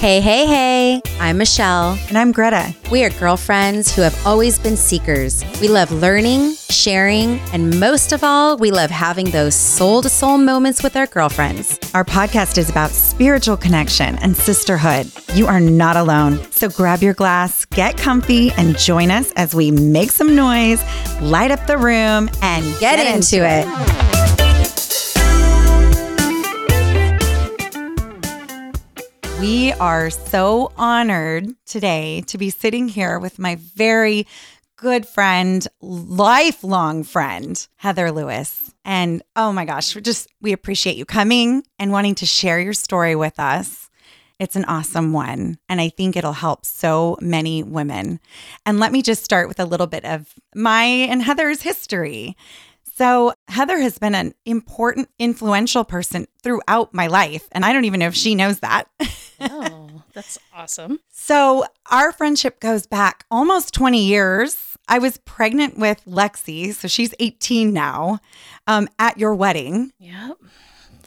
Hey, hey, hey, I'm Michelle. And I'm Greta. We are girlfriends who have always been seekers. We love learning, sharing, and most of all, we love having those soul to soul moments with our girlfriends. Our podcast is about spiritual connection and sisterhood. You are not alone. So grab your glass, get comfy, and join us as we make some noise, light up the room, and Get, into, it. We are so honored today to be sitting here with my very good friend, lifelong friend, Heather Lewis. And oh my gosh, we just we appreciate you coming and wanting to share your story with us. It's an awesome one, and I think it'll help so many women. And let me just start with a little bit of my and Heather's history. So, Heather has been an important, influential person throughout my life, and I don't even know if she knows that. Oh, that's awesome. So our friendship goes back almost 20 years. I was pregnant with Lexi, so she's 18 now, um, at your wedding, Yep.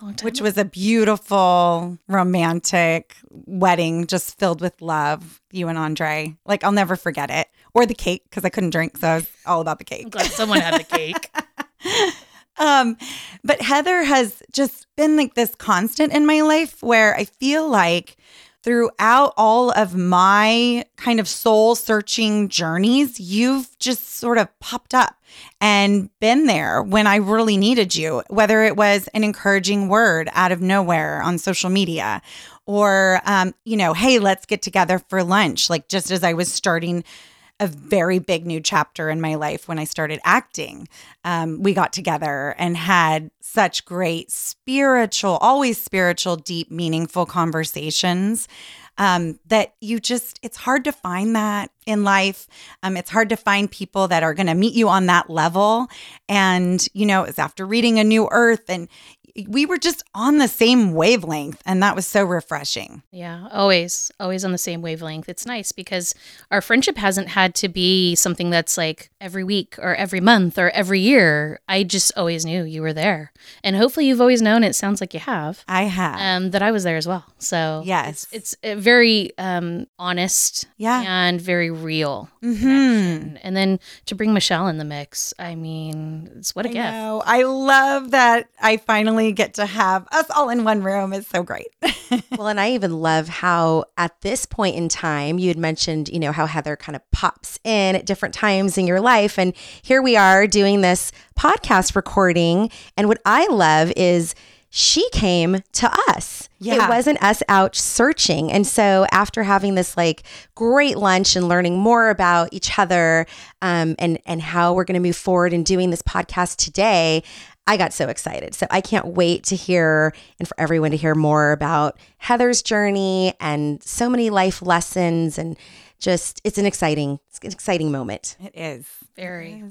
Long time. which was a beautiful, romantic wedding, just filled with love. You and Andre. Like, I'll never forget it. Or the cake, because I couldn't drink. So I was all about the I'm cake. glad someone had the cake. Um, but Heather has just been like this constant in my life where I feel like throughout all of my kind of soul searching journeys, you've just sort of popped up and been there when I really needed you, whether it was an encouraging word out of nowhere on social media or, um, you know, hey, let's get together for lunch. Like just as I was starting a very big new chapter in my life when I started acting. Um, we got together and had such great spiritual, always spiritual, deep, meaningful conversations. Um, that you just, it's hard to find that in life. Um, it's hard to find people that are going to meet you on that level. And, you know, it's after reading A New Earth, and we were just on the same wavelength. And that was so refreshing. Yeah, always, always on the same wavelength. It's nice because our friendship hasn't had to be something that's like every week or every month or every year. I just always knew you were there. And hopefully you've always known, it sounds like you have, I have. um, that I was there as well. So Yes. it's, it's a very um, honest Yeah. and very real. Mhm. And then to bring Michelle in the mix, I mean, it's what a I gift. know. I love that I finally get to have us all in one room. is so great. Well, and I even love how at this point in time, you had mentioned, you know, how Heather kind of pops in at different times in your life. And here we are doing this podcast recording. And what I love is she came to us. Yeah. It wasn't us out searching. And so after having this like great lunch and learning more about each other um, and, and how we're going to move forward in doing this podcast today, I got so excited. So I can't wait to hear and for everyone to hear more about Heather's journey and so many life lessons and just it's an exciting it's an exciting moment. it is. Very.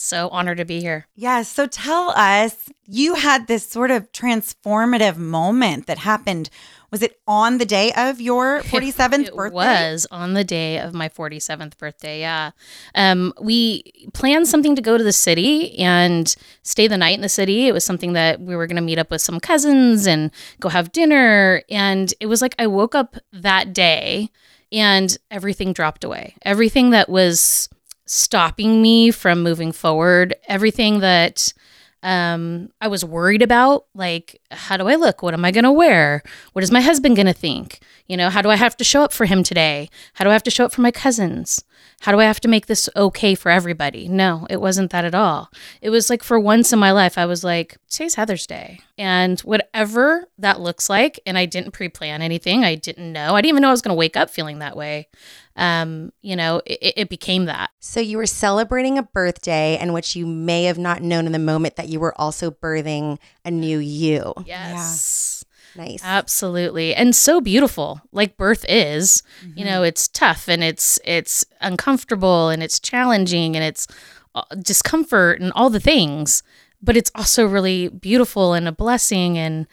So honored to be here. Yeah. So tell us, you had this sort of transformative moment that happened. Was it on the day of your 47th It birthday? was on the day of my 47th birthday. Yeah. Um, we planned something to go to the city and stay the night in the city. It was something that we were going to meet up with some cousins and go have dinner. And it was like I woke up that day and everything dropped away. Everything that was stopping me from moving forward, everything that um, I was worried about, like, how do I look? What am I going to wear? What is my husband going to think? You know, how do I have to show up for him today? How do I have to show up for my cousins? How do I have to make this okay for everybody? No, it wasn't that at all. It was like for once in my life, I was like, today's Heather's Day. And whatever that looks like, and I didn't pre plan anything, I didn't know. I didn't even know I was going to wake up feeling that way. Um, you know, it, it became that. So you were celebrating a birthday in which you may have not known in the moment that you were also birthing a new you. Yes. Nice. Absolutely. And so beautiful. Like birth is. You know, it's tough and it's it's uncomfortable and it's challenging and it's uh, discomfort and all the things, but it's also really beautiful and a blessing and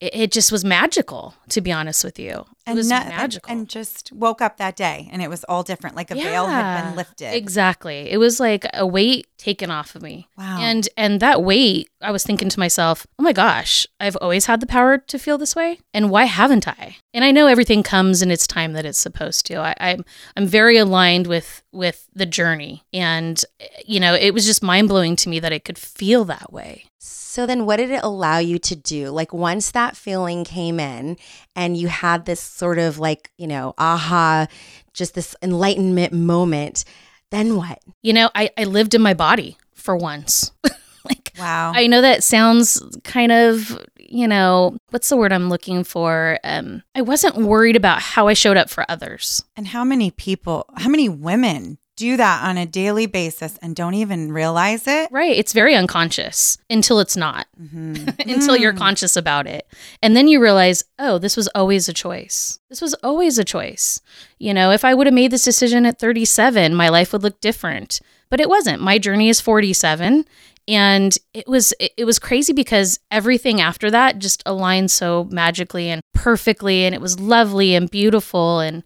it, it just was magical to be honest with you. And was no- magical. and just woke up that day and it was all different like a veil had been lifted Exactly. It was like a weight taken off of me. wow And and that weight, I was thinking to myself, "Oh my gosh, I've always had the power to feel this way, and why haven't I?" And I know everything comes in its time that it's supposed to. I, I'm I'm very aligned with with the journey, and you know, it was just mind blowing to me that I could feel that way. So then what did it allow you to do? Like once that feeling came in and you had this sort of like, you know, aha, just this enlightenment moment, then what? You know, I I lived in my body for once. like wow I know that sounds kind of, you know, what's the word I'm looking for? Um, I wasn't worried about how I showed up for others. and how many people how many women do that on a daily basis and don't even realize it Right. It's very unconscious until it's not, Mhm. until you're Mm. conscious about it. And then you realize, oh, this was always a choice. This was always a choice. You know, if I would have made this decision at 37, my life would look different. But it wasn't. My journey is 47. And it was it was crazy because everything after that just aligned so magically and perfectly and it was lovely and beautiful and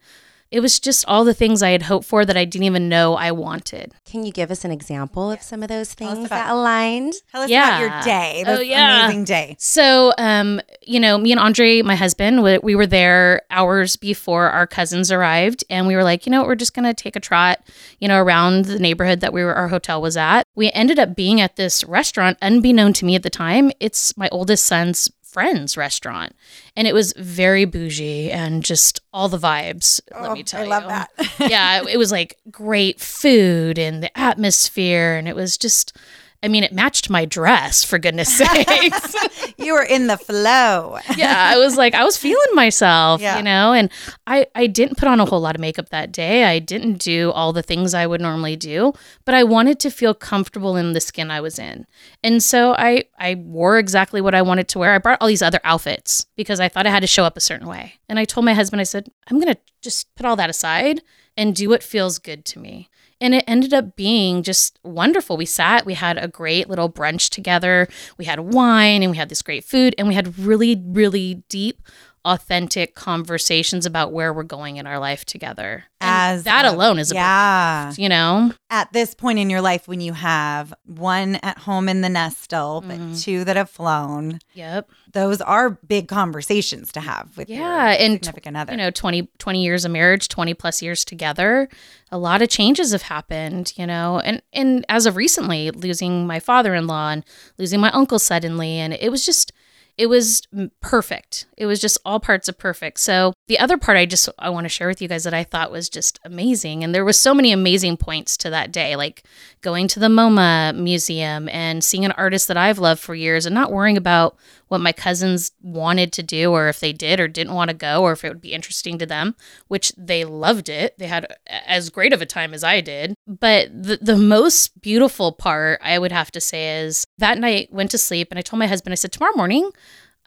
it was just all the things I had hoped for that I didn't even know I wanted. Can you give us an example of some of those things about- that aligned? tell us Yeah. about your day Oh, yeah. amazing day So, um, you know, me and Andre, my husband, we, we were there hours before our cousins arrived, and we were like, you know, what, we're just gonna take a trot, you know, around the neighborhood that we were our hotel was at. We ended up being at this restaurant, unbeknown to me at the time. It's my oldest son's friend's restaurant, and it was very bougie and just all the vibes. let oh, me Oh, tell I you, love that yeah, it was like great food and the atmosphere, and it was just. I mean, it matched my dress, for goodness sakes. you were in the flow yeah, I was like, I was feeling myself, Yeah. you know, and I, I didn't put on a whole lot of makeup that day. I didn't do all the things I would normally do, but I wanted to feel comfortable in the skin I was in. And so I, I wore exactly what I wanted to wear. I brought all these other outfits because I thought I had to show up a certain way. And I told my husband, I said, I'm going to just put all that aside and do what feels good to me. And it ended up being just wonderful. We sat, we had a great little brunch together. We had wine and we had this great food and we had really, really deep, authentic conversations about where we're going in our life together. And As that a- alone is a yeah big, you know? at this point in your life when you have one at home in the nest still but Mhm. two that have flown Yep. those are big conversations to have with Yeah, your and, significant other You know, 20, 20 years of marriage, 20 plus years together. A lot of changes have happened, you know, and, and as of recently, losing my father in law and losing my uncle suddenly. And it was just, it was perfect. It was just all parts of perfect. So the other part I just I want to share with you guys that I thought was just amazing, and there was so many amazing points to that day, like going to the MoMA museum and seeing an artist that I've loved for years, and not worrying about what my cousins wanted to do or if they did or didn't want to go or if it would be interesting to them, which they loved it. They had as great of a time as I did. But the, the most beautiful part, I would have to say, is that night went to sleep and I told my husband, I said, tomorrow morning,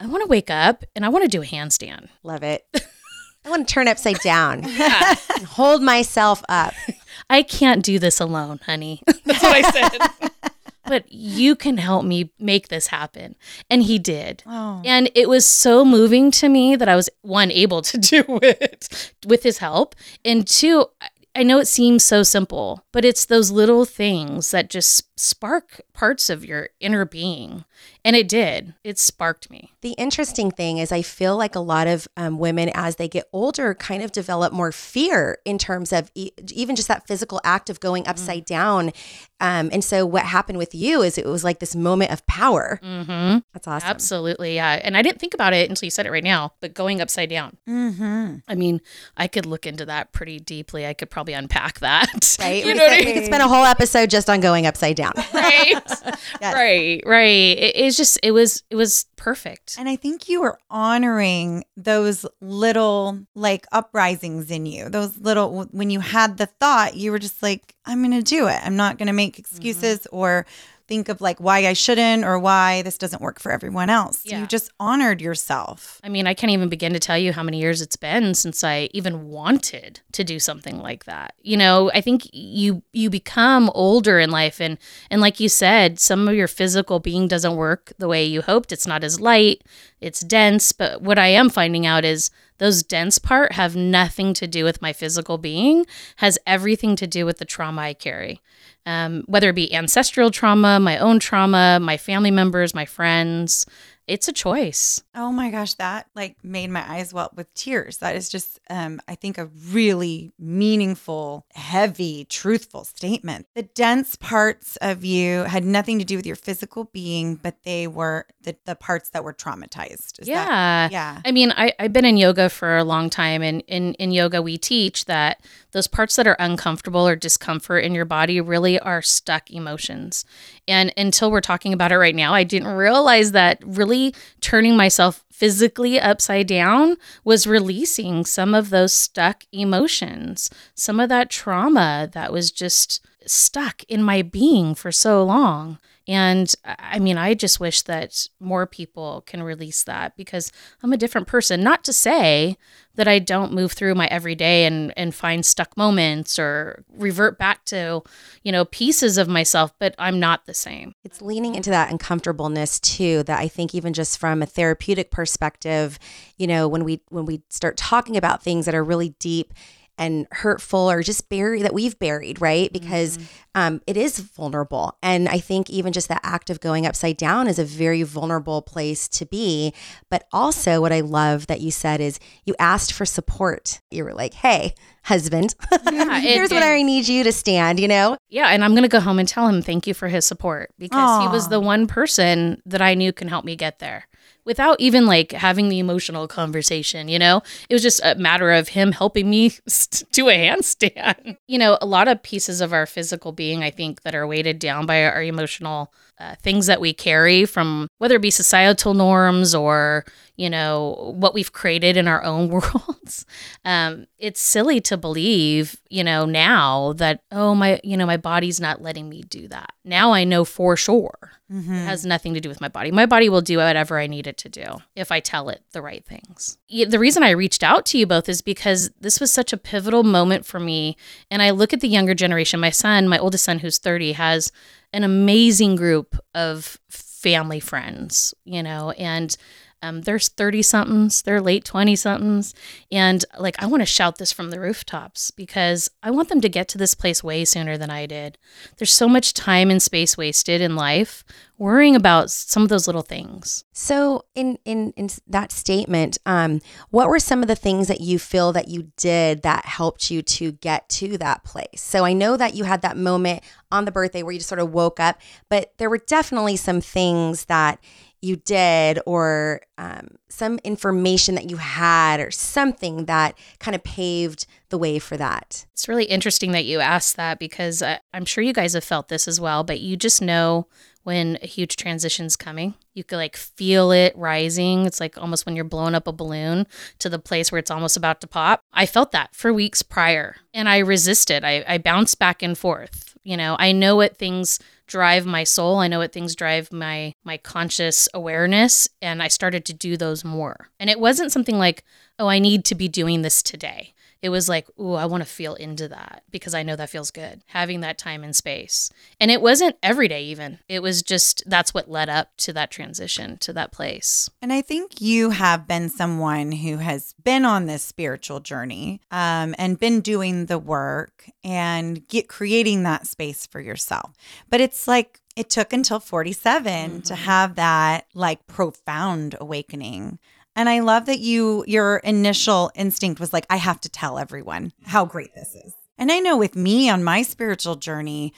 I want to wake up and I want to do a handstand. Love it. I want to turn upside down and hold myself up. I can't do this alone, honey. That's what I said. but you can help me make this happen. And he did. oh And it was so moving to me that I was one able to do it with his help, and two, I know it seems so simple, but it's those little things that just spark parts of your inner being. And it did. It sparked me. The interesting thing is, I feel like a lot of um, women, as they get older, kind of develop more fear in terms of e- even just that physical act of going upside down. Um, and so, what happened with you is it was like this moment of power. Mm-hmm. That's awesome. Absolutely. Yeah. And I didn't think about it until you said it right now, but going upside down. mm-hmm. I mean, I could look into that pretty deeply. I could probably unpack that. Right? You we, know what I we mean? could spend a whole episode just on going upside down. right. Yes. right right. It, it's just it was it was perfect. And i think you were honoring those little like uprisings in you those little when you had the thought you were just like i'm gonna do it. I'm not gonna make mm-hmm. excuses or think of like why i shouldn't or why this doesn't work for everyone else. Yeah. you just honored yourself. I mean i can't even begin to tell you how many years it's been since i even wanted to do something like that. You know i think you you become older in life and and like you said some of your physical being doesn't work the way you hoped. It's not as light. It's dense. But what i am finding out is those dense part have nothing to do with my physical being, has everything to do with the trauma I carry. Um, whether it be ancestral trauma, my own trauma, my family members, my friends, it's a choice. Oh my gosh, that like made my eyes well with tears. That is just um I think a really meaningful, heavy, truthful statement. The dense parts of you had nothing to do with your physical being, but they were the, the parts that were traumatized. Is yeah. That, yeah. I mean, I, I've been in yoga for a long time and in, in yoga we teach that those parts that are uncomfortable or discomfort in your body really are stuck emotions. And until we're talking about it right now, I didn't realize that really turning myself physically upside down was releasing some of those stuck emotions, some of that trauma that was just stuck in my being for so long. And I mean, I just wish that more people can release that because I'm a different person. Not to say that I don't move through my everyday and, and find stuck moments or revert back to, you know, pieces of myself, but I'm not the same. It's leaning into that uncomfortableness too, that I think even just from a therapeutic perspective, you know, when we when we start talking about things that are really deep and hurtful or just buried that we've buried, right? Because mm-hmm. um, it is vulnerable. And I think even just that act of going upside down is a very vulnerable place to be. But also, what I love that you said is you asked for support. You were like, hey, husband, yeah, here's it, what I need you to stand, you know? Yeah. And I'm going to go home and tell him thank you for his support because Aww. he was the one person that I knew can help me get there without even like having the emotional conversation, you know? It was just a matter of him helping me do a handstand. You know, a lot of pieces of our physical being, I think, that are weighted down by our emotional uh, things that we carry from whether it be societal norms or, you know, what we've created in our own worlds. Um, it's silly to believe, you know, now that, oh, my, you know, my body's not letting me do that. Now I know for sure Mm-hmm. It has nothing to do with my body. My body will do whatever I need it to do if I tell it the right things. The reason I reached out to you both is because this was such a pivotal moment for me. And I look at the younger generation. My son, my oldest son, who's 30, has an amazing group of family friends, you know, and um, there's 30 somethings, they're late 20 somethings. And like, I want to shout this from the rooftops because I want them to get to this place way sooner than I did. There's so much time and space wasted in life worrying about some of those little things. So, in in in that statement, um, what were some of the things that you feel that you did that helped you to get to that place? So, I know that you had that moment on the birthday where you just sort of woke up, but there were definitely some things that you did or um, some information that you had or something that kind of paved the way for that? It's really interesting that you asked that because I, I'm sure you guys have felt this as well, but you just know when a huge transition's coming. You could like feel it rising. It's like almost when you're blowing up a balloon to the place where it's almost about to pop. I felt that for weeks prior and I resisted. I, I bounced back and forth. You know, I know what things drive my soul. I know what things drive my my conscious awareness and I started to do those more. And it wasn't something like, "Oh, I need to be doing this today." It was like, "Ooh, I want to feel into that because I know that feels good." Having that time and space. And it wasn't every day even. It was just that's what led up to that transition to that place. And I think you have been someone who has been on this spiritual journey um, and been doing the work and get creating that space for yourself. But it's like it took until 47 mm-hmm. to have that like profound awakening. And I love that you your initial instinct was like I have to tell everyone how great this is. And I know with me on my spiritual journey,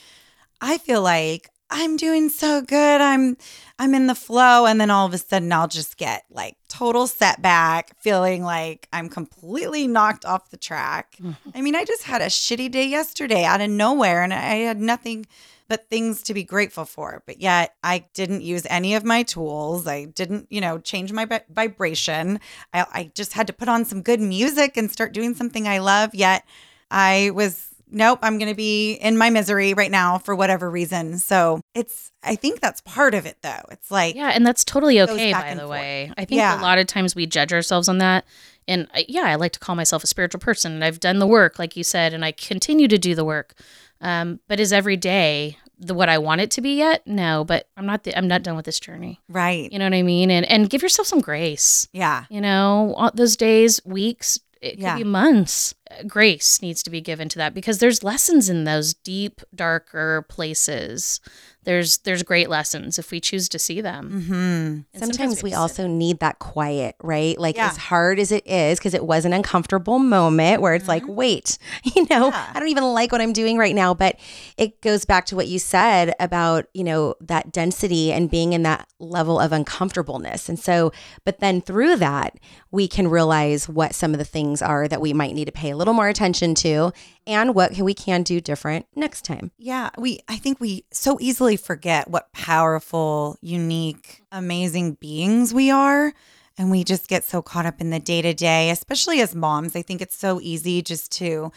I feel like I'm doing so good. I'm I'm in the flow and then all of a sudden I'll just get like total setback, feeling like I'm completely knocked off the track. Mm-hmm. I mean, I just had a shitty day yesterday out of nowhere and I had nothing but things to be grateful for. But yet I didn't use any of my tools. I didn't, you know, change my b- vibration. I, I just had to put on some good music and start doing something I love. Yet I was nope, I'm going to be in my misery right now for whatever reason. So it's, I think that's part of it though. It's like, yeah, and that's totally okay, by the forth. way. I think yeah. a lot of times we judge ourselves on that. And yeah, I like to call myself a spiritual person and I've done the work, like you said, and I continue to do the work. Um, but is every day the what I want it to be yet. No, but I'm not. The, I'm not done with this journey. Right. You know what I mean? And and give yourself some grace. Yeah. You know, all those days, weeks, it could Yeah. be months. Grace needs to be given to that because there's lessons in those deep, darker places. There's there's great lessons if we choose to see them. Mm-hmm. And Sometimes we to also need that quiet, right? Like Yeah. as hard as it is, because it was an uncomfortable moment where it's like, wait, you know, Yeah. I don't even like what I'm doing right now. But it goes back to what you said about, you know, that density and being in that level of uncomfortableness. And so, but then through that, we can realize what some of the things are that we might need to pay a little more attention to and what we can do different next time. Yeah, we I think we so easily forget what powerful, unique, amazing beings we are. And we just get so caught up in the day to day, especially as moms. I think it's so easy just to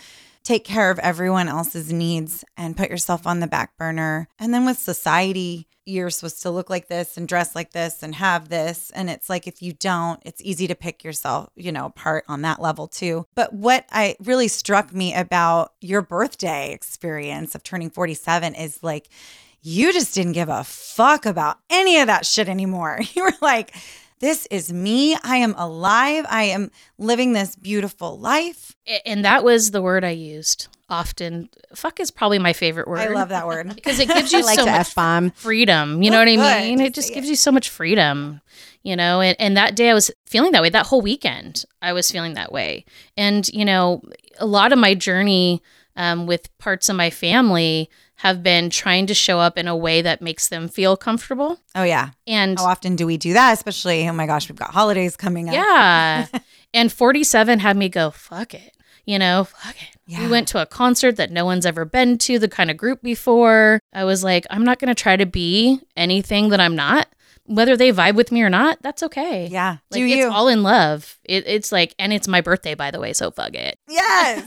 take care of everyone else's needs and put yourself on the back burner. And then with society, you're supposed to look like this and dress like this and have this. And it's like if you don't, it's easy to pick yourself, you know, apart on that level too. But what I really struck me about your birthday experience of turning 47 is like, you just didn't give a fuck about any of that shit anymore. You were like, this is me. I am alive. I am living this beautiful life. And that was the word I used often. Fuck is probably my favorite word. I love that word. because it gives you like so much F bomb. freedom. You know what I mean? It just gives it. you so much freedom, you know. And, and that day I was feeling that way. That whole weekend I was feeling that way. And, you know, a lot of my journey um, with parts of my family have been trying to show up in a way that makes them feel comfortable. Oh, yeah. And How often do we do that? Especially, oh my gosh, we've got holidays coming up. yeah. and 47 had me go, fuck it. You know, fuck it. Yeah. We went to a concert that no one's ever been to, the kind of group before. I was like, I'm not going to try to be anything that I'm not. Whether they vibe with me or not, that's okay. Yeah. Like, do it's you? all in love. It, it's like, and it's my birthday, by the way, so fuck it. yes.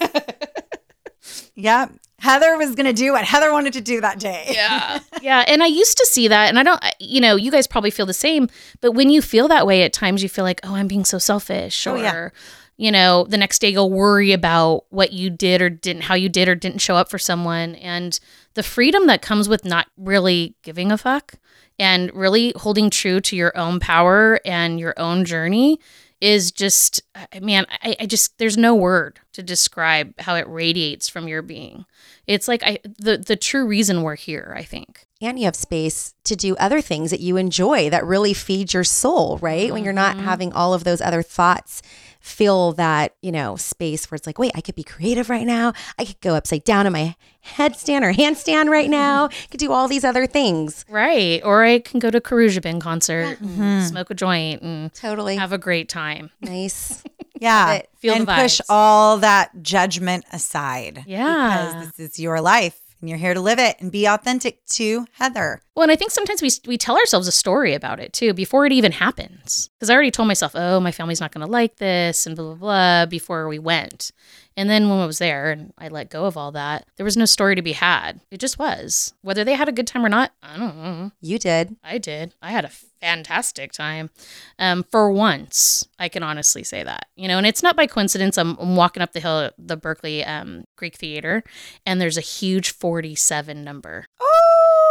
yeah. Heather was going to do what Heather wanted to do that day. Yeah. yeah. And I used to see that. And I don't, you know, you guys probably feel the same. But when you feel that way at times, you feel like, oh, I'm being so selfish. Oh, Or, yeah. you know, the next day you'll worry about what you did or didn't, how you did or didn't show up for someone. And the freedom that comes with not really giving a fuck and really holding true to your own power and your own journey is just, I- man, I, I just, there's no word to describe how it radiates from your being. It's like I, the, the true reason we're here, I think. and you have space to do other things that you enjoy that really feed your soul, right? When you're not mm-hmm. having all of those other thoughts fill that, you know, space where it's like, wait, I could be creative right now. I could go upside down in my headstand or handstand right now. I could do all these other things. Right. Or I can go to Khruangbin concert, and mm-hmm. smoke a joint, and Totally. have a great time. nice. Yeah. it. Feel the and push all that judgment aside. Yeah. Because this is your life and you're here to live it and be authentic to Heather. Well, and I think sometimes we we tell ourselves a story about it too before it even happens. Because I already told myself, oh, my family's not going to like this, and blah blah blah before we went. And then when I was there and I let go of all that, there was no story to be had. It just was. Whether they had a good time or not, I don't know. You did. I did. I had a fantastic time. Um, for once, I can honestly say that. You know, and it's not by coincidence. I'm, I'm walking up the hill at the Berkeley um, Greek Theater, and there's a huge 47 number, Oh,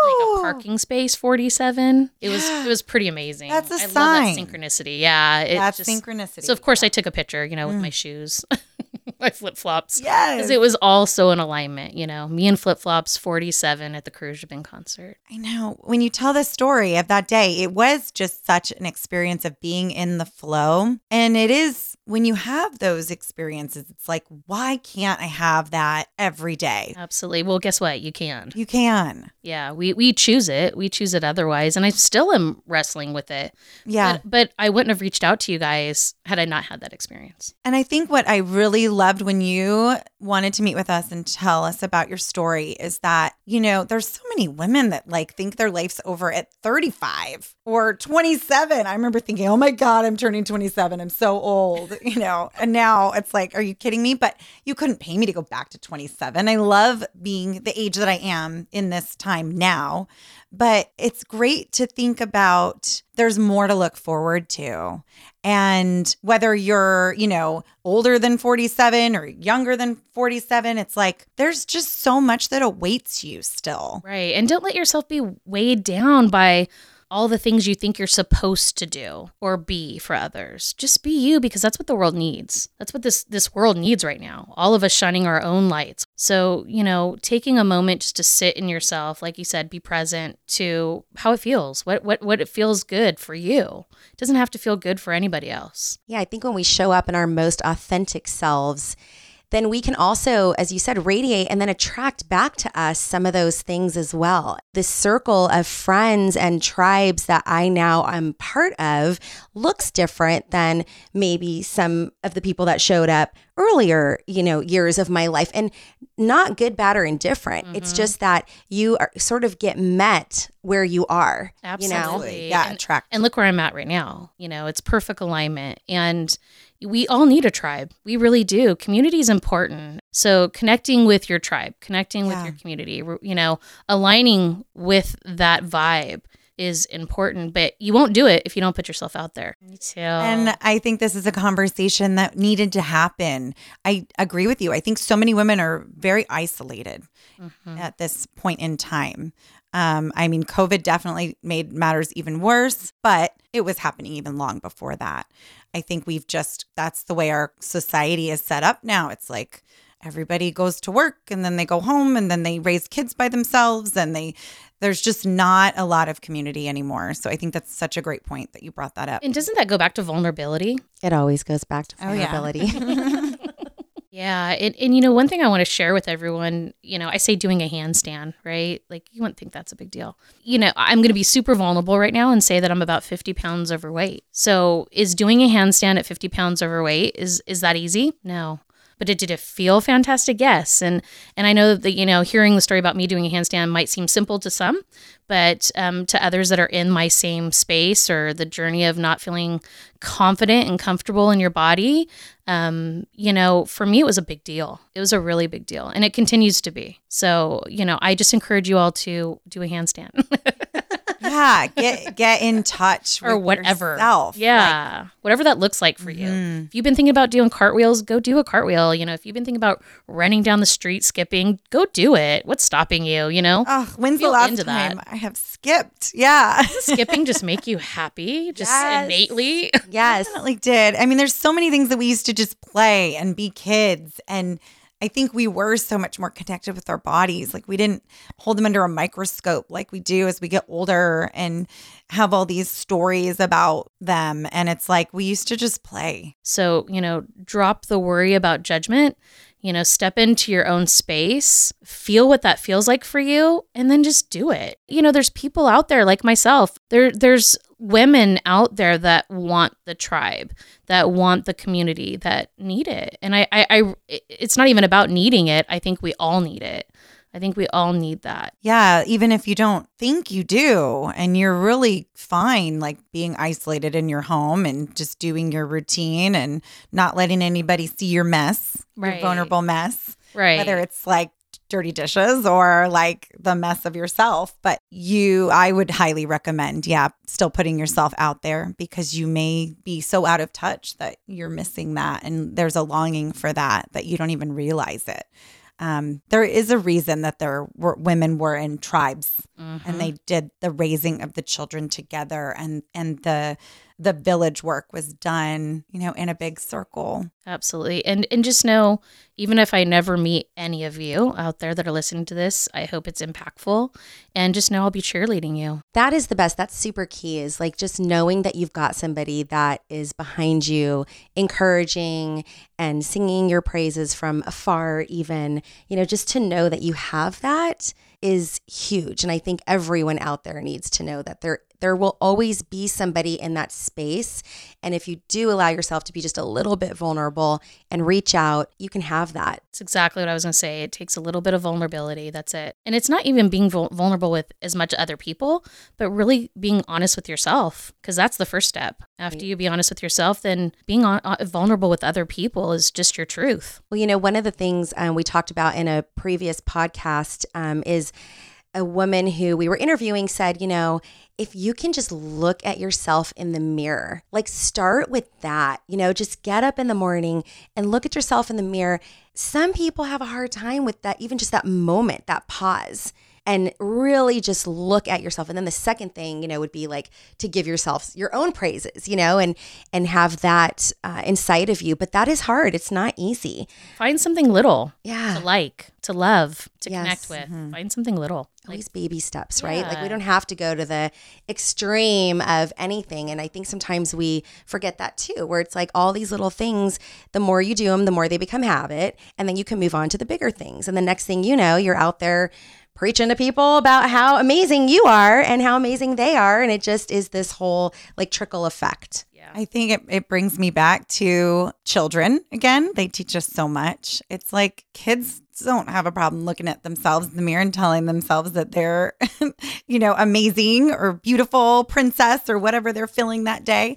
like Oh, a parking space 47. It was it was pretty amazing. That's a I sign. love that synchronicity. Yeah, it That's just- synchronicity. So of course I took a picture. You know, with my shoes, my flip flops. yes. Because it was all so in alignment, you know. Me and flip flops, 47 at the Khruangbin concert. I know. When you tell the story of that day, it was just such an experience of being in the flow. And it is when you have those experiences, it's like, why can't I have that every day? Absolutely. Well, guess what? You can. You can. Yeah, we we choose it. We choose it otherwise, and I still am wrestling with it. Yeah. But, but I wouldn't have reached out to you guys had I not had that experience. And I think what I really loved when you wanted to meet with us and tell us about your story is that, you know, there's so many women that like think their life's over at 35 or 27. I remember thinking, oh my God, I'm turning 27. I'm so old, you know. And now it's like, are you kidding me? But you couldn't pay me to go back to 27. I love being the age that I am in this time now. But it's great to think about there's more to look forward to. And whether you're, you know, older than 47 or younger than 47, it's like there's just so much that awaits you still. Right. And don't let yourself be weighed down by all the things you think you're supposed to do or be for others. Just be you because that's what the world needs. That's what this this world needs right now. All of us shining our own lights. So, you know, taking a moment just to sit in yourself, like you said, be present to how it feels. What what what it feels good for you. It doesn't have to feel good for anybody else. Yeah, I think when we show up in our most authentic selves, then we can also, as you said, radiate and then attract back to us some of those things as well. This circle of friends and tribes that I now am part of looks different than maybe some of the people that showed up earlier, you know, years of my life and not good, bad, or indifferent. Mm-hmm. It's just that you are sort of get met where you are. Absolutely. You know? Yeah, attract. And look where I'm at right now. You know, it's perfect alignment. And we all need a tribe. We really do. Community is important. So connecting with your tribe, connecting yeah. with your community, you know, aligning with that vibe is important, but you won't do it if you don't put yourself out there. Me too. And I think this is a conversation that needed to happen. I agree with you. I think so many women are very isolated mm-hmm. at this point in time. Um, I mean, COVID definitely made matters even worse, but it was happening even long before that. I think we've just, that's the way our society is set up now. It's like, everybody goes to work and then they go home and then they raise kids by themselves and they there's just not a lot of community anymore so i think that's such a great point that you brought that up and doesn't that go back to vulnerability it always goes back to vulnerability oh, yeah. Yeah. And, and, you know, one thing I want to share with everyone, you know, I say doing a handstand, right? Like, you wouldn't think that's a big deal. You know, I'm going to be super vulnerable right now and say that I'm about 50 pounds overweight. So, is doing a handstand at 50 pounds overweight, is, is that easy? No but it did it feel fantastic? Yes. And and i know that you know hearing the story about me doing a handstand might seem simple to some but um, to others that are in my same space or the journey of not feeling confident and comfortable in your body um, you know for me it was a big deal. It was a really big deal and it continues to be. So you know i just encourage you all to do a handstand yeah, get get in touch or whatever. Yourself. Yeah, like, whatever that looks like for mm-hmm. you. If you've been thinking about doing cartwheels, go do a cartwheel. You know, if you've been thinking about running down the street, skipping, go do it. What's stopping you? You know. Oh, when's Feel the last time that. I have skipped? Yeah. skipping just make you happy, just yes. innately. Yes, definitely did. I mean, there's so many things that we used to just play and be kids and I think we were so much more connected with our bodies. Like we didn't hold them under a microscope like we do as we get older and have all these stories about them. And it's like we used to just play. So, you know, drop the worry about judgment, you know, step into your own space, feel what that feels like for you, and then just do it. You know, there's people out there like myself. There there's women out there that want the tribe that want the community that need it and I, I i it's not even about needing it i think we all need it i think we all need that yeah even if you don't think you do and you're really fine like being isolated in your home and just doing your routine and not letting anybody see your mess right. your vulnerable mess right whether it's like dirty dishes or like the mess of yourself. But you, I would highly recommend, yeah, still putting yourself out there because you may be so out of touch that you're missing that. And there's a longing for that that you don't even realize it. Um, there is a reason that there were women were in tribes mm-hmm. and they did the raising of the children together and and the the village work was done, you know, in a big circle. Absolutely. And and just know even if I never meet any of you out there that are listening to this, I hope it's impactful and just know I'll be cheerleading you. That is the best. That's super key is like just knowing that you've got somebody that is behind you, encouraging and singing your praises from afar even, you know, just to know that you have that is huge. And I think everyone out there needs to know that there there will always be somebody in that space. And if you do allow yourself to be just a little bit vulnerable and reach out, you can have that. It's exactly what I was going to say. It takes a little bit of vulnerability. That's it. And it's not even being vulnerable with as much other people, but really being honest with yourself, because that's the first step. After you be honest with yourself, then being on, uh, vulnerable with other people is just your truth. Well, you know, one of the things um, we talked about in a previous podcast um, is a woman who we were interviewing said, you know, if you can just look at yourself in the mirror, like start with that, you know, just get up in the morning and look at yourself in the mirror. Some people have a hard time with that, even just that moment, that pause and really just look at yourself and then the second thing you know would be like to give yourself your own praises you know and and have that uh, inside of you but that is hard it's not easy Find something little yeah to like, to love, to Yes. connect with. Find something little. Like, always baby steps, right? Like we don't have to go to the extreme of anything. And I think sometimes we forget that too, where it's like all these little things, the more you do them, the more they become habit. And then you can move on to the bigger things. And the next thing you know, you're out there preaching to people about how amazing you are and how amazing they are. And it just is this whole like trickle effect. yeah. I think it, it brings me back to children again. They teach us so much. It's like kids don't have a problem looking at themselves in the mirror and telling themselves that they're, you know, amazing or beautiful princess or whatever they're feeling that day.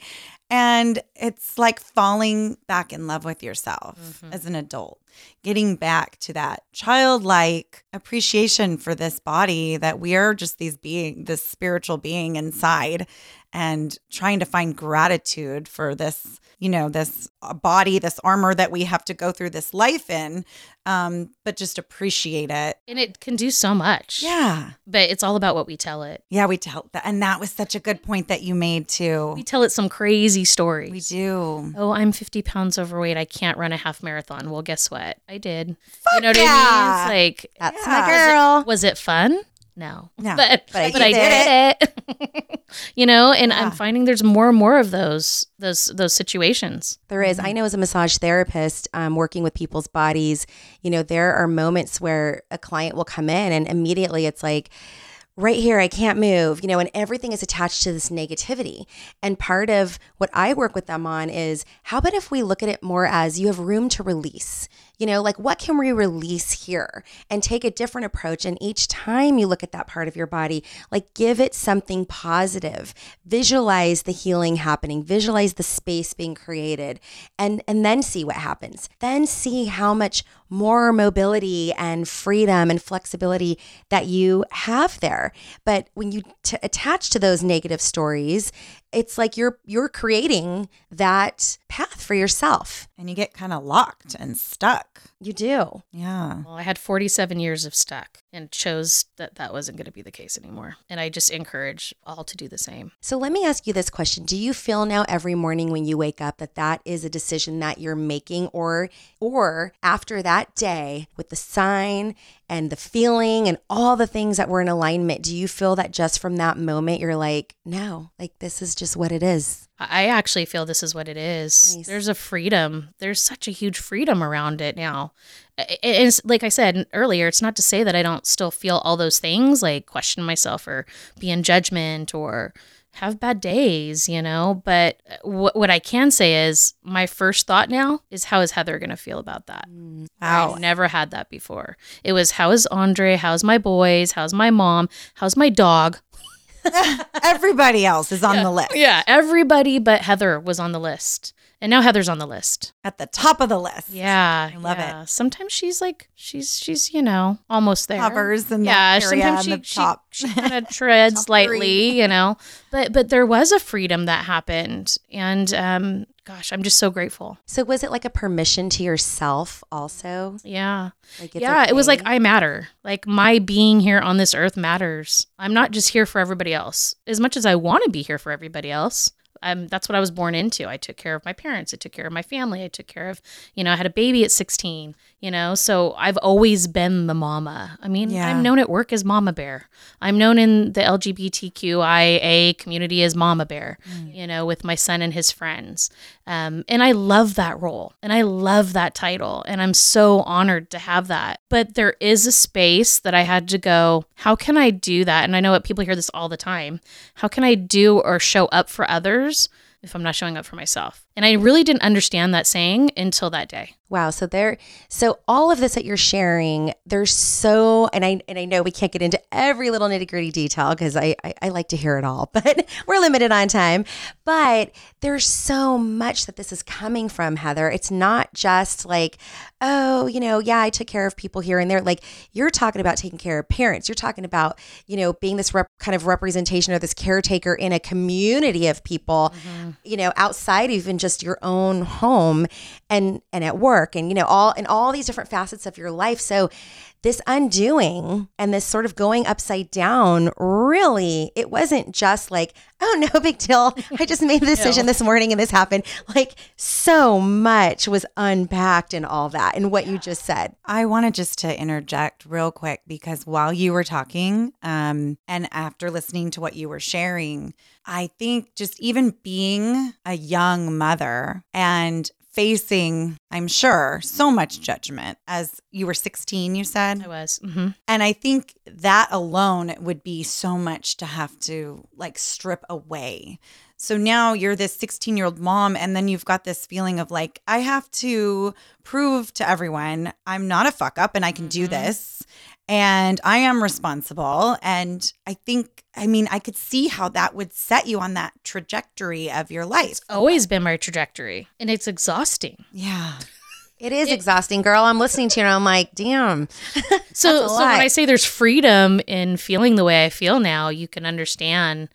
And it's like falling back in love with yourself mm-hmm. as an adult, getting back to that childlike appreciation for this body that we are just these being, this spiritual being inside, and trying to find gratitude for this, you know, this uh, body, this armor that we have to go through this life in, um, but just appreciate it. and it can do so much. Yeah. But it's all about what we tell it. Yeah, we tell that. And that was such a good point that you made too. We tell it some crazy stories. We do. Oh, I'm 50 pounds overweight. I can't run a half marathon. Well, guess what? I did. you know what yeah. I mean? It's like, That's Yeah. my girl. was it fun? No. No. But, But but, you I did did it. you know, and Yeah. I'm finding there's more and more of those those those situations. There is. I know as a massage therapist, um, working with people's bodies, you know, there are moments where a client will come in and immediately it's like, right here, I can't move, you know, and everything is attached to this negativity. And part of what I work with them on is how about if we look at it more as you have room to release? You know, like what can we release here and take a different approach? And each time you look at that part of your body, like give it something positive. Visualize the healing happening, visualize the space being created, and, and then see what happens. Then see how much more mobility and freedom and flexibility that you have there. But when you t- attach to those negative stories, it's like you're you're creating that path for yourself. And you get kind of locked and stuck. You do. Yeah. Well, I had 47 years of stuck and chose that that wasn't going to be the case anymore. And I just encourage all to do the same. So let me ask you this question. Do you feel now every morning when you wake up that that is a decision that you're making or or after that day with the sign and the feeling and all the things that were in alignment, do you feel that just from that moment you're like, no, like this is just what it is? I actually feel this is what it is. Nice. There's a freedom. There's such a huge freedom around it now. It's like I said earlier, it's not to say that I don't still feel all those things, like question myself or be in judgment or have bad days, you know. But uh, what what I can say is my first thought now is how is Heather going to feel about that? Mm, wow. I've never had that before. It was how is Andre? How's my boys? How's my mom? How's my dog? Everybody else is on the list. Yeah, everybody but Heather was on the list. And now Heather's on the list. At the top of the list. Yeah, I love yeah. Sometimes she's like she's she's you know almost there. Hovers in yeah, sometimes she, the top. she, she kind of treads lightly, you know. But but there was a freedom that happened, and um, gosh, I'm just so grateful. So was it like a permission to yourself also? Yeah, Like it's yeah. It was like? I matter. Like my being here on this earth matters. I'm not just here for everybody else. As much as I want to be here for everybody else. Um, that's what I was born into. I took care of my parents. I took care of my family. I took care of, you know, I had a baby at 16, you know, so I've always been the mama. I mean, Yeah. I'm known at work as Mama Bear. I'm known in the LGBTQIA community as Mama Bear, you know, with my son and his friends. Um, and I love that role and I love that title. And I'm so honored to have that. But there is a space that I had to go, how can I do that? And I know what people hear this all the time. How can I do or show up for others if I'm not showing up for myself? And I really didn't understand that saying until that day. Wow. So there, so all of this that you're sharing, there's so, and I and I know we can't get into every little nitty gritty detail because I, I I like to hear it all, but we're limited on time. But there's so much that this is coming from, Heather. It's not just like, oh, you know, yeah, I took care of people here and there. Like you're talking about taking care of parents. You're talking about, you know, being this rep- kind of representation or this caretaker in a community of people, mm-hmm. you know, outside even just your own home and and at work and you know all in all these different facets of your life. So this undoing and this sort of going upside down really it wasn't just like oh no big deal. I just made the decision this morning and this happened. Like so much was unpacked in all that and what you just said. I wanted just to interject real quick because while you were talking, um, and after listening to what you were sharing, I think just even being a young mother and facing, I'm sure, so much judgment as you were 16, you said. I was. hmm And I think that alone would be so much to have to like strip away. So now you're this 16 year old mom, and then you've got this feeling of like, I have to prove to everyone I'm not a fuck up and I can do mm-hmm. this. And I am responsible. And I think, I mean, I could see how that would set you on that trajectory of your life. It's always been my trajectory, and it's exhausting. Yeah. it is exhausting girl i'm listening to you and i'm like damn So, so when. I say there's freedom in feeling the way I feel now, you can understand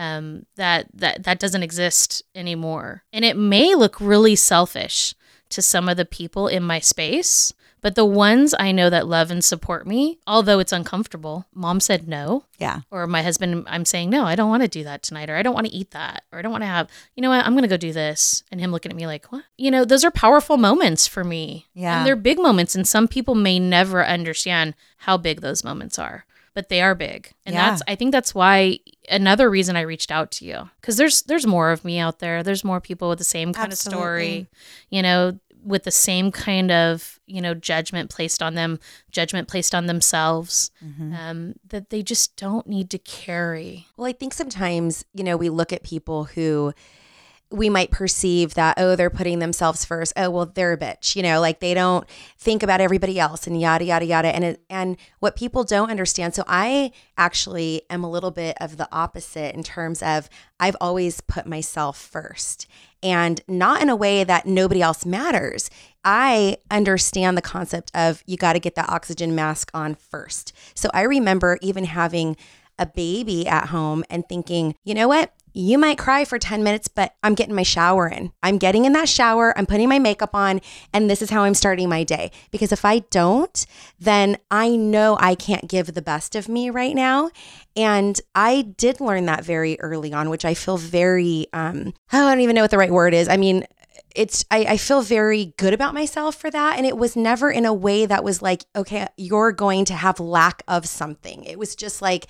um, that that that doesn't exist anymore. And it may look really selfish to some of the people in my space, but the ones I know that love and support me, although it's uncomfortable, mom said no, Yeah. or my husband, I'm saying no, I don't want to do that tonight, or I don't want to eat that, or I don't want to have, you know what, I'm going to go do this, and him looking at me like, what? You know, those are powerful moments for me. Yeah. And they're big moments, and some people may never understand how big those moments are, but they are big. And Yeah. that's I think that's why another reason I reached out to you cuz there's there's more of me out there. There's more people with the same kind of story, you know, with the same kind of, you know, judgment placed on them, judgment placed on themselves. Mm-hmm. Um that they just don't need to carry. Well, I think sometimes, you know, we look at people who we might perceive that, oh, they're putting themselves first. Oh, well, they're a bitch, you know, like they don't think about everybody else and yada, yada, yada. And, it, and what people don't understand. So I actually am a little bit of the opposite in terms of I've always put myself first and not in a way that nobody else matters. I understand the concept of you got to get that oxygen mask on first. So I remember even having a baby at home and thinking, you know what? You might cry for 10 minutes, but I'm getting my shower in. I'm getting in that shower, I'm putting my makeup on, and this is how I'm starting my day. Because if I don't, then I know I can't give the best of me right now. And I did learn that very early on, which I feel very, um, I don't even know what the right word is. I mean, it's I, I feel very good about myself for that and it was never in a way that was like okay you're going to have lack of something it was just like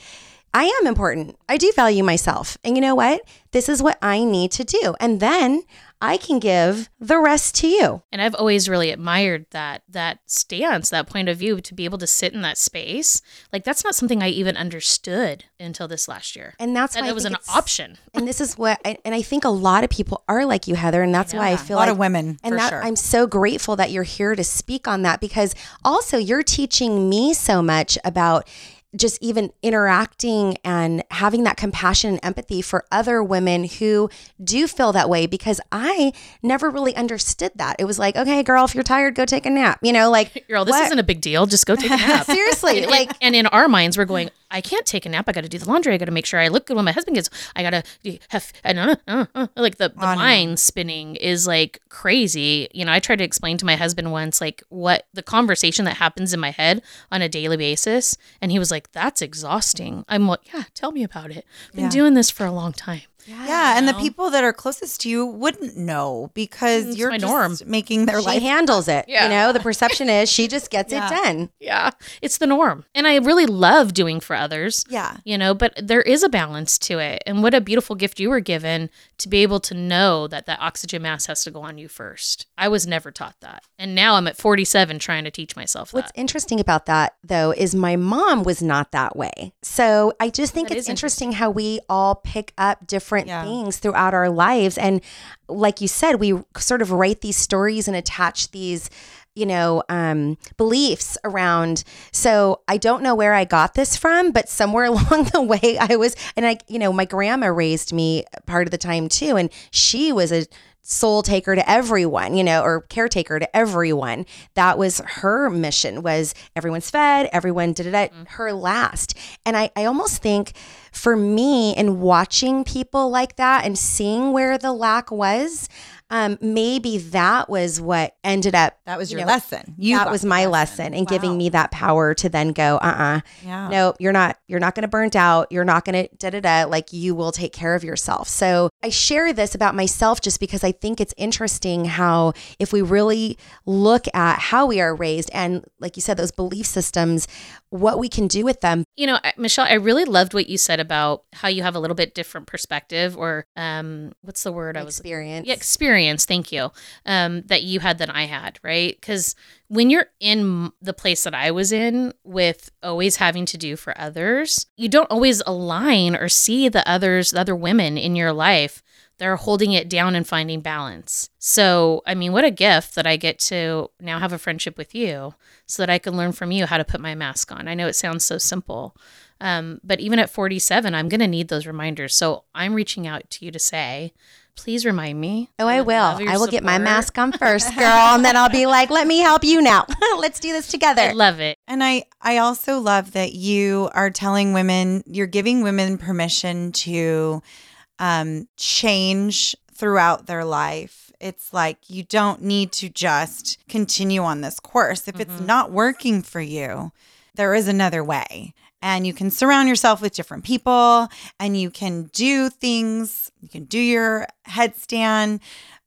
i am important i do value myself and you know what this is what i need to do and then i can give the rest to you And I've always really admired that that stance, that point of view to be able to sit in that space. Like that's not something I even understood until this last year. and that's That why I it was an option. and this is what I, and i think a lot of people are like you heather and that's why i feel a lot like of women, and for that sure. i'm so grateful that you're here to speak on that because also you're teaching me so much about just even interacting and having that compassion and empathy for other women who do feel that way because I never really understood that. It was like, okay, girl, if you're tired, go take a nap. You know, like, Girl, this what? isn't a big deal. Just go take a nap. seriously, And- like, and in our minds, we're going. I can't take a nap. I got to do the laundry. I got to make sure I look good when my husband gets. I got to have. I don't know. Uh, uh, like the, the On and on. mind spinning is like crazy. You know, I tried to explain to my husband once, like what the conversation that happens in my head on a daily basis, and he was like, "That's exhausting." I'm like, "Yeah, tell me about it. I've Been Yeah. doing this for a long time." Yeah, and the people that are closest to you wouldn't know because mm, It's you're just norm. making their she life. handles it. Yeah. You know, the perception is she just gets Yeah. it done. Yeah, it's the norm, and I really love doing for others. Yeah. you know but there is a balance to it and what a beautiful gift you were given to be able to know that that oxygen mask has to go on you first i was never taught that and now i'm at 47 trying to teach myself What's interesting about that, though, is my mom was not that way. So I just think That it's is interesting how we all pick up different Yeah. things throughout our lives. And like you said, we sort of write these stories and attach these you know um, beliefs around so i don't know where i got this from but somewhere along the way i was and i you know my grandma raised me part of the time too and she was a soul taker to everyone you know or caretaker to everyone. That was her mission was everyone's fed everyone did it at mm-hmm. her last. And I, I almost think for me in watching people like that and seeing where the lack was um, maybe that was what ended up That was you your know, lesson. You that was my lesson, and giving me that power to then go, uh uh Yeah. no, you're not, you're not going to burnt out. You're not going to da da da. Like you will take care of yourself. So I share this about myself just because I think it's interesting how if we really look at how we are raised and like you said, those belief systems, what we can do with them. You know, Michelle, I really loved what you said about how you have a little bit different perspective, or um, what's the word I was Experience. yeah, experience. Thank you. Um, that you had than I had, right? Because when you're in the place that I was in, with always having to do for others, you don't always align or see the others, the other women in your life that are holding it down and finding balance. So, I mean, what a gift that I get to now have a friendship with you, so that I can learn from you how to put my mask on. I know it sounds so simple. Um, but even at 47, I'm going to need those reminders. So I'm reaching out to you to say, please remind me. Oh, I would will. I will get my mask on first, girl, and then I'll be like, "Let me help you now. Let's do this together." I love it. And I I also love that you are telling women you're giving women permission to um change throughout their life. It's like you don't need to just continue on this course. If it's not working for you, there is another way. And you can surround yourself with different people and you can do things, you can do your headstand,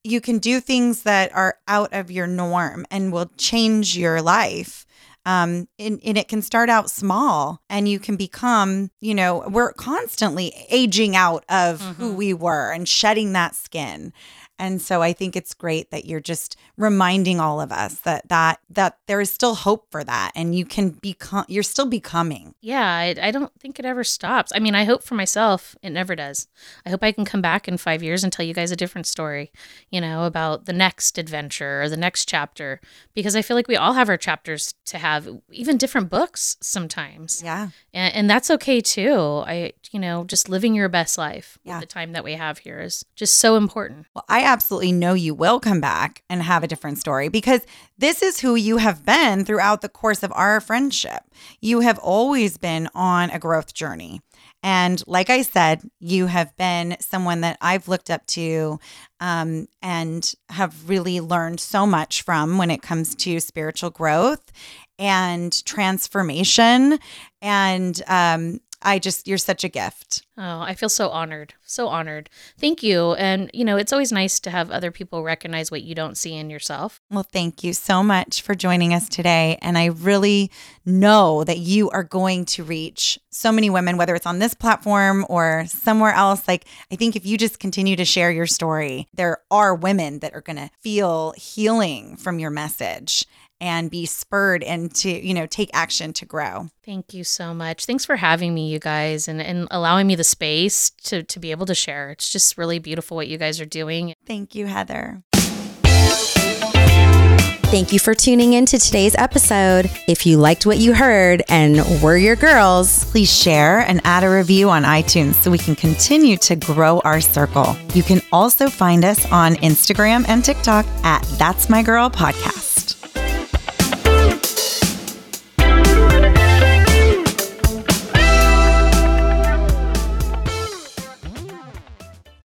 you can do things that are out of your norm and will change your life. Um, and, and it can start out small and you can become, you know, we're constantly aging out of who we were and shedding that skin. And so I think it's great that you're just reminding all of us that that that there is still hope for that and you can become you're still becoming. Yeah, I, I don't think it ever stops. I mean, I hope for myself it never does. I hope I can come back in five years and tell you guys a different story, you know, about the next adventure or the next chapter, because I feel like we all have our chapters to have, even different books sometimes. Yeah. And, and that's okay too. I, you know, just living your best life Yeah. the time that we have here is just so important. Well, Absolutely know you will come back and have a different story because this is who you have been throughout the course of our friendship. You have always been on a growth journey. And like I said, you have been someone that I've looked up to um, and have really learned so much from when it comes to spiritual growth and transformation. And um, I just, you're such a gift. Oh, I feel so honored. So honored. Thank you. And, you know, it's always nice to have other people recognize what you don't see in yourself. Well, thank you so much for joining us today. And I really know that you are going to reach so many women, whether it's on this platform or somewhere else. Like, I think if you just continue to share your story, there are women that are going to feel healing from your message and be spurred and to, you know, take action to grow. Thank you so much. Thanks for having me, you guys, and, and allowing me the space to, to be able to share. It's just really beautiful what you guys are doing. Thank you, Heather. Thank you for tuning in to today's episode. If you liked what you heard and were your girls, Please share and add a review on iTunes so we can continue to grow our circle. You can also find us on Instagram and TikTok at That's My Girl Podcast.